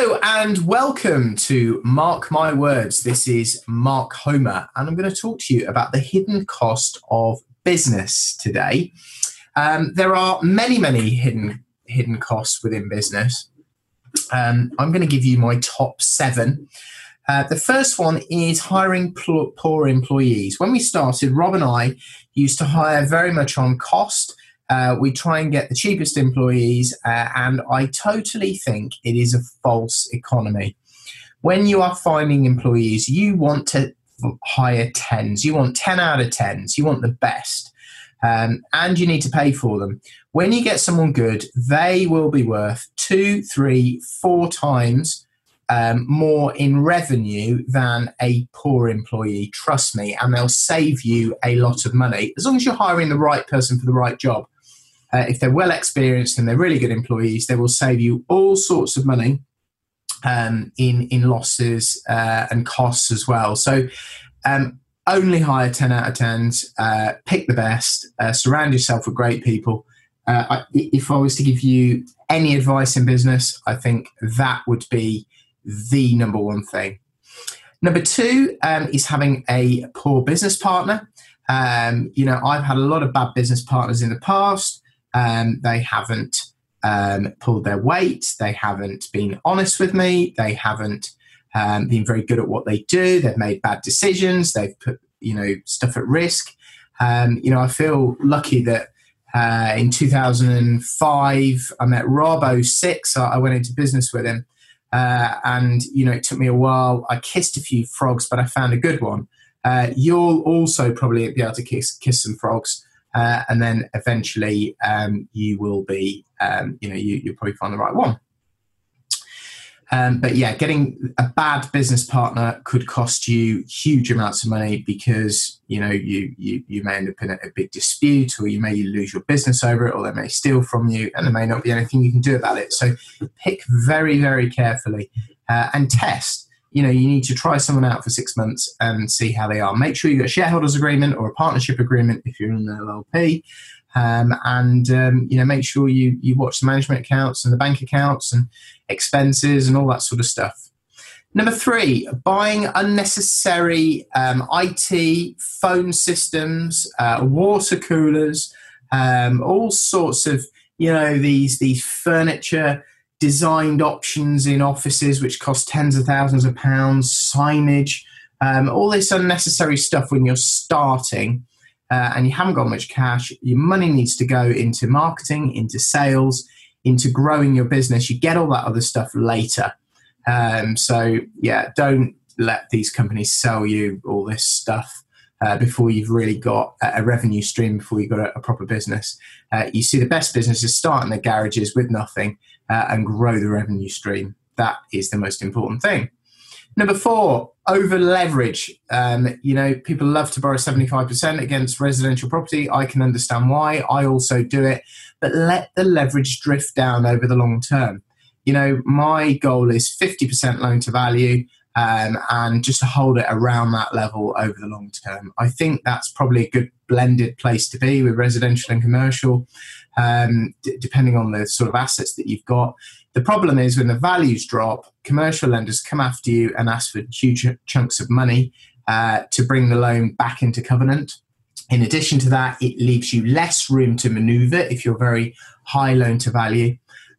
Hello and welcome to Mark My Words. This is Mark Homer, and I'm going to talk to you about the hidden cost of business today. Um, there are many, many hidden hidden costs within business. Um, I'm going to give you my top seven. Uh, the first one is hiring pl- poor employees. When we started, Rob and I used to hire very much on cost uh, we try and get the cheapest employees, uh, and I totally think it is a false economy. When you are finding employees, you want to hire tens. You want 10 out of tens. You want the best. Um, and you need to pay for them. When you get someone good, they will be worth two, three, four times um, more in revenue than a poor employee. Trust me, and they'll save you a lot of money as long as you're hiring the right person for the right job. Uh, if they're well experienced and they're really good employees, they will save you all sorts of money um, in in losses uh, and costs as well. So. Um, only hire 10 out of 10s, uh, pick the best, uh, surround yourself with great people. Uh, I, if I was to give you any advice in business, I think that would be the number one thing. Number two um, is having a poor business partner. Um, you know, I've had a lot of bad business partners in the past. Um, they haven't um, pulled their weight. They haven't been honest with me. They haven't um, been very good at what they do. They've made bad decisions. They've put you know stuff at risk. Um, you know, I feel lucky that uh, in 2005 I met Rob 06. I went into business with him, uh, and you know it took me a while. I kissed a few frogs, but I found a good one. Uh, you'll also probably be able to kiss kiss some frogs uh, and then eventually um, you will be, um, you know, you, will probably find the right one. Um, but yeah, getting a bad business partner could cost you huge amounts of money because you know you you, you may end up in a, a big dispute, or you may lose your business over it, or they may steal from you, and there may not be anything you can do about it. So pick very very carefully uh, and test you know, you need to try someone out for six months and see how they are. Make sure you've got a shareholders agreement or a partnership agreement if you're in an LLP. Um, and um, you know, make sure you you watch the management accounts and the bank accounts and expenses and all that sort of stuff. Number three, buying unnecessary um, IT, phone systems, uh, water coolers, um, all sorts of you know these these furniture designed options in offices which cost tens of thousands of pounds, signage, um, all this unnecessary stuff when you're starting uh, and you haven't got much cash. Your money needs to go into marketing, into sales, into growing your business. You get all that other stuff later. Um, so, yeah, don't let these companies sell you all this stuff. Uh, before you've really got a, revenue stream, before you've got a, a proper business. Uh, you see the best businesses start in their garages with nothing uh, and grow the revenue stream. That is the most important thing. Number four, over leverage. Um, you know, people love to borrow 75% against residential property. I can understand why. I also do it. But let the leverage drift down over the long term. You know, my goal is 50% loan to value um, and just to hold it around that level over the long term. I think that's probably a good blended place to be with residential and commercial um, d- depending on the sort of assets that you've got. The problem is when the values drop, commercial lenders come after you and ask for huge chunks of money uh, to bring the loan back into covenant. In addition to that, it leaves you less room to maneuver if you're very high loan to value.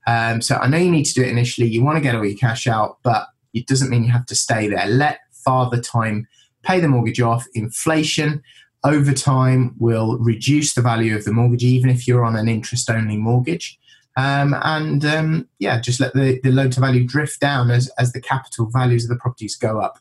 Um, so I know you need to do it initially. You want to get all your cash out, but it doesn't mean you have to stay there. Let father time pay the mortgage off. Inflation over time will reduce the value of the mortgage, even if you're on an interest only mortgage. Um, and um, yeah, just let the, the loan to value drift down as, as the capital values of the properties go up.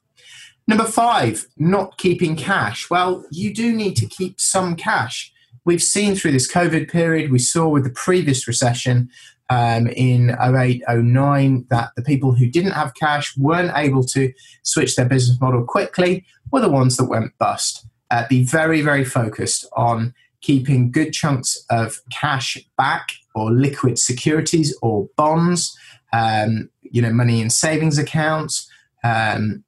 Number five, not keeping cash. Well, you do need to keep some cash. We've seen through this COVID period, we saw with the previous recession um, in 08, 09 that the people who didn't have cash weren't able to switch their business model quickly were the ones that went bust. uh, be very, very focused on keeping good chunks of cash back or liquid securities or bonds, um, you know, money in savings accounts, um,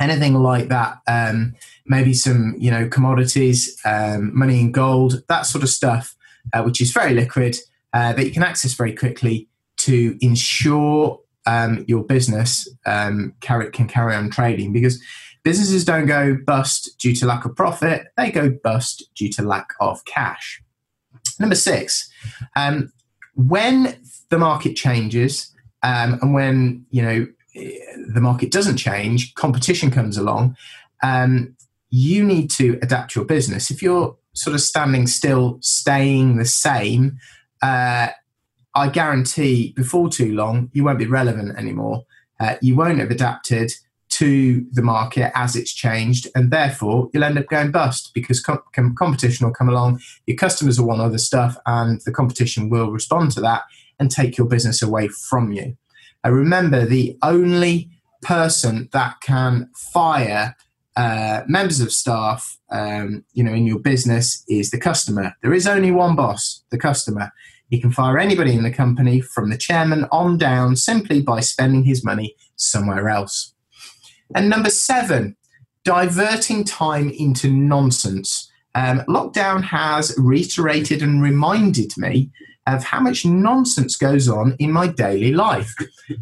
anything like that. Um, maybe some, you know, commodities, um, money in gold, that sort of stuff, uh, which is very liquid uh, that you can access very quickly to ensure um, your business um, carry, can carry on trading because businesses don't go bust due to lack of profit, they go bust due to lack of cash. Number six, um, when the market changes um, and when you know the market doesn't change, competition comes along. Um, you need to adapt your business. If you're sort of standing still, staying the same, uh, I guarantee before too long you won't be relevant anymore. Uh, you won't have adapted to the market as it's changed, and therefore you'll end up going bust because com- com- competition will come along. Your customers will want other stuff, and the competition will respond to that and take your business away from you. I uh, remember the only person that can fire uh, members of staff, um, you know, in your business is the customer. There is only one boss, the customer. He can fire anybody in the company from the chairman on down simply by spending his money somewhere else. And number seven, diverting time into nonsense. Um, lockdown has reiterated and reminded me of how much nonsense goes on in my daily life.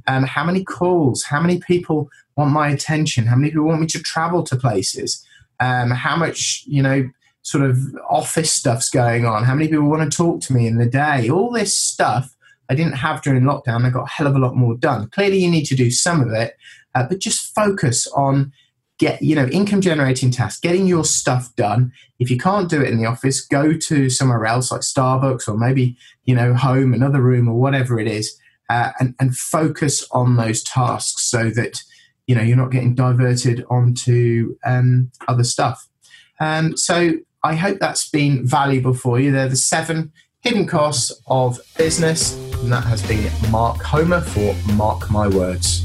Um, how many calls, how many people want my attention, how many people want me to travel to places, um, how much, you know, sort of office stuff's going on, how many people want to talk to me in the day, all this stuff I didn't have during lockdown. I got a hell of a lot more done. Clearly, you need to do some of it, uh, but just focus on get you know income generating tasks getting your stuff done if you can't do it in the office go to somewhere else like starbucks or maybe you know home another room or whatever it is uh, and, and focus on those tasks so that you know you're not getting diverted onto um, other stuff um, so i hope that's been valuable for you. They're the seven hidden costs of business and that has been mark homer for mark my words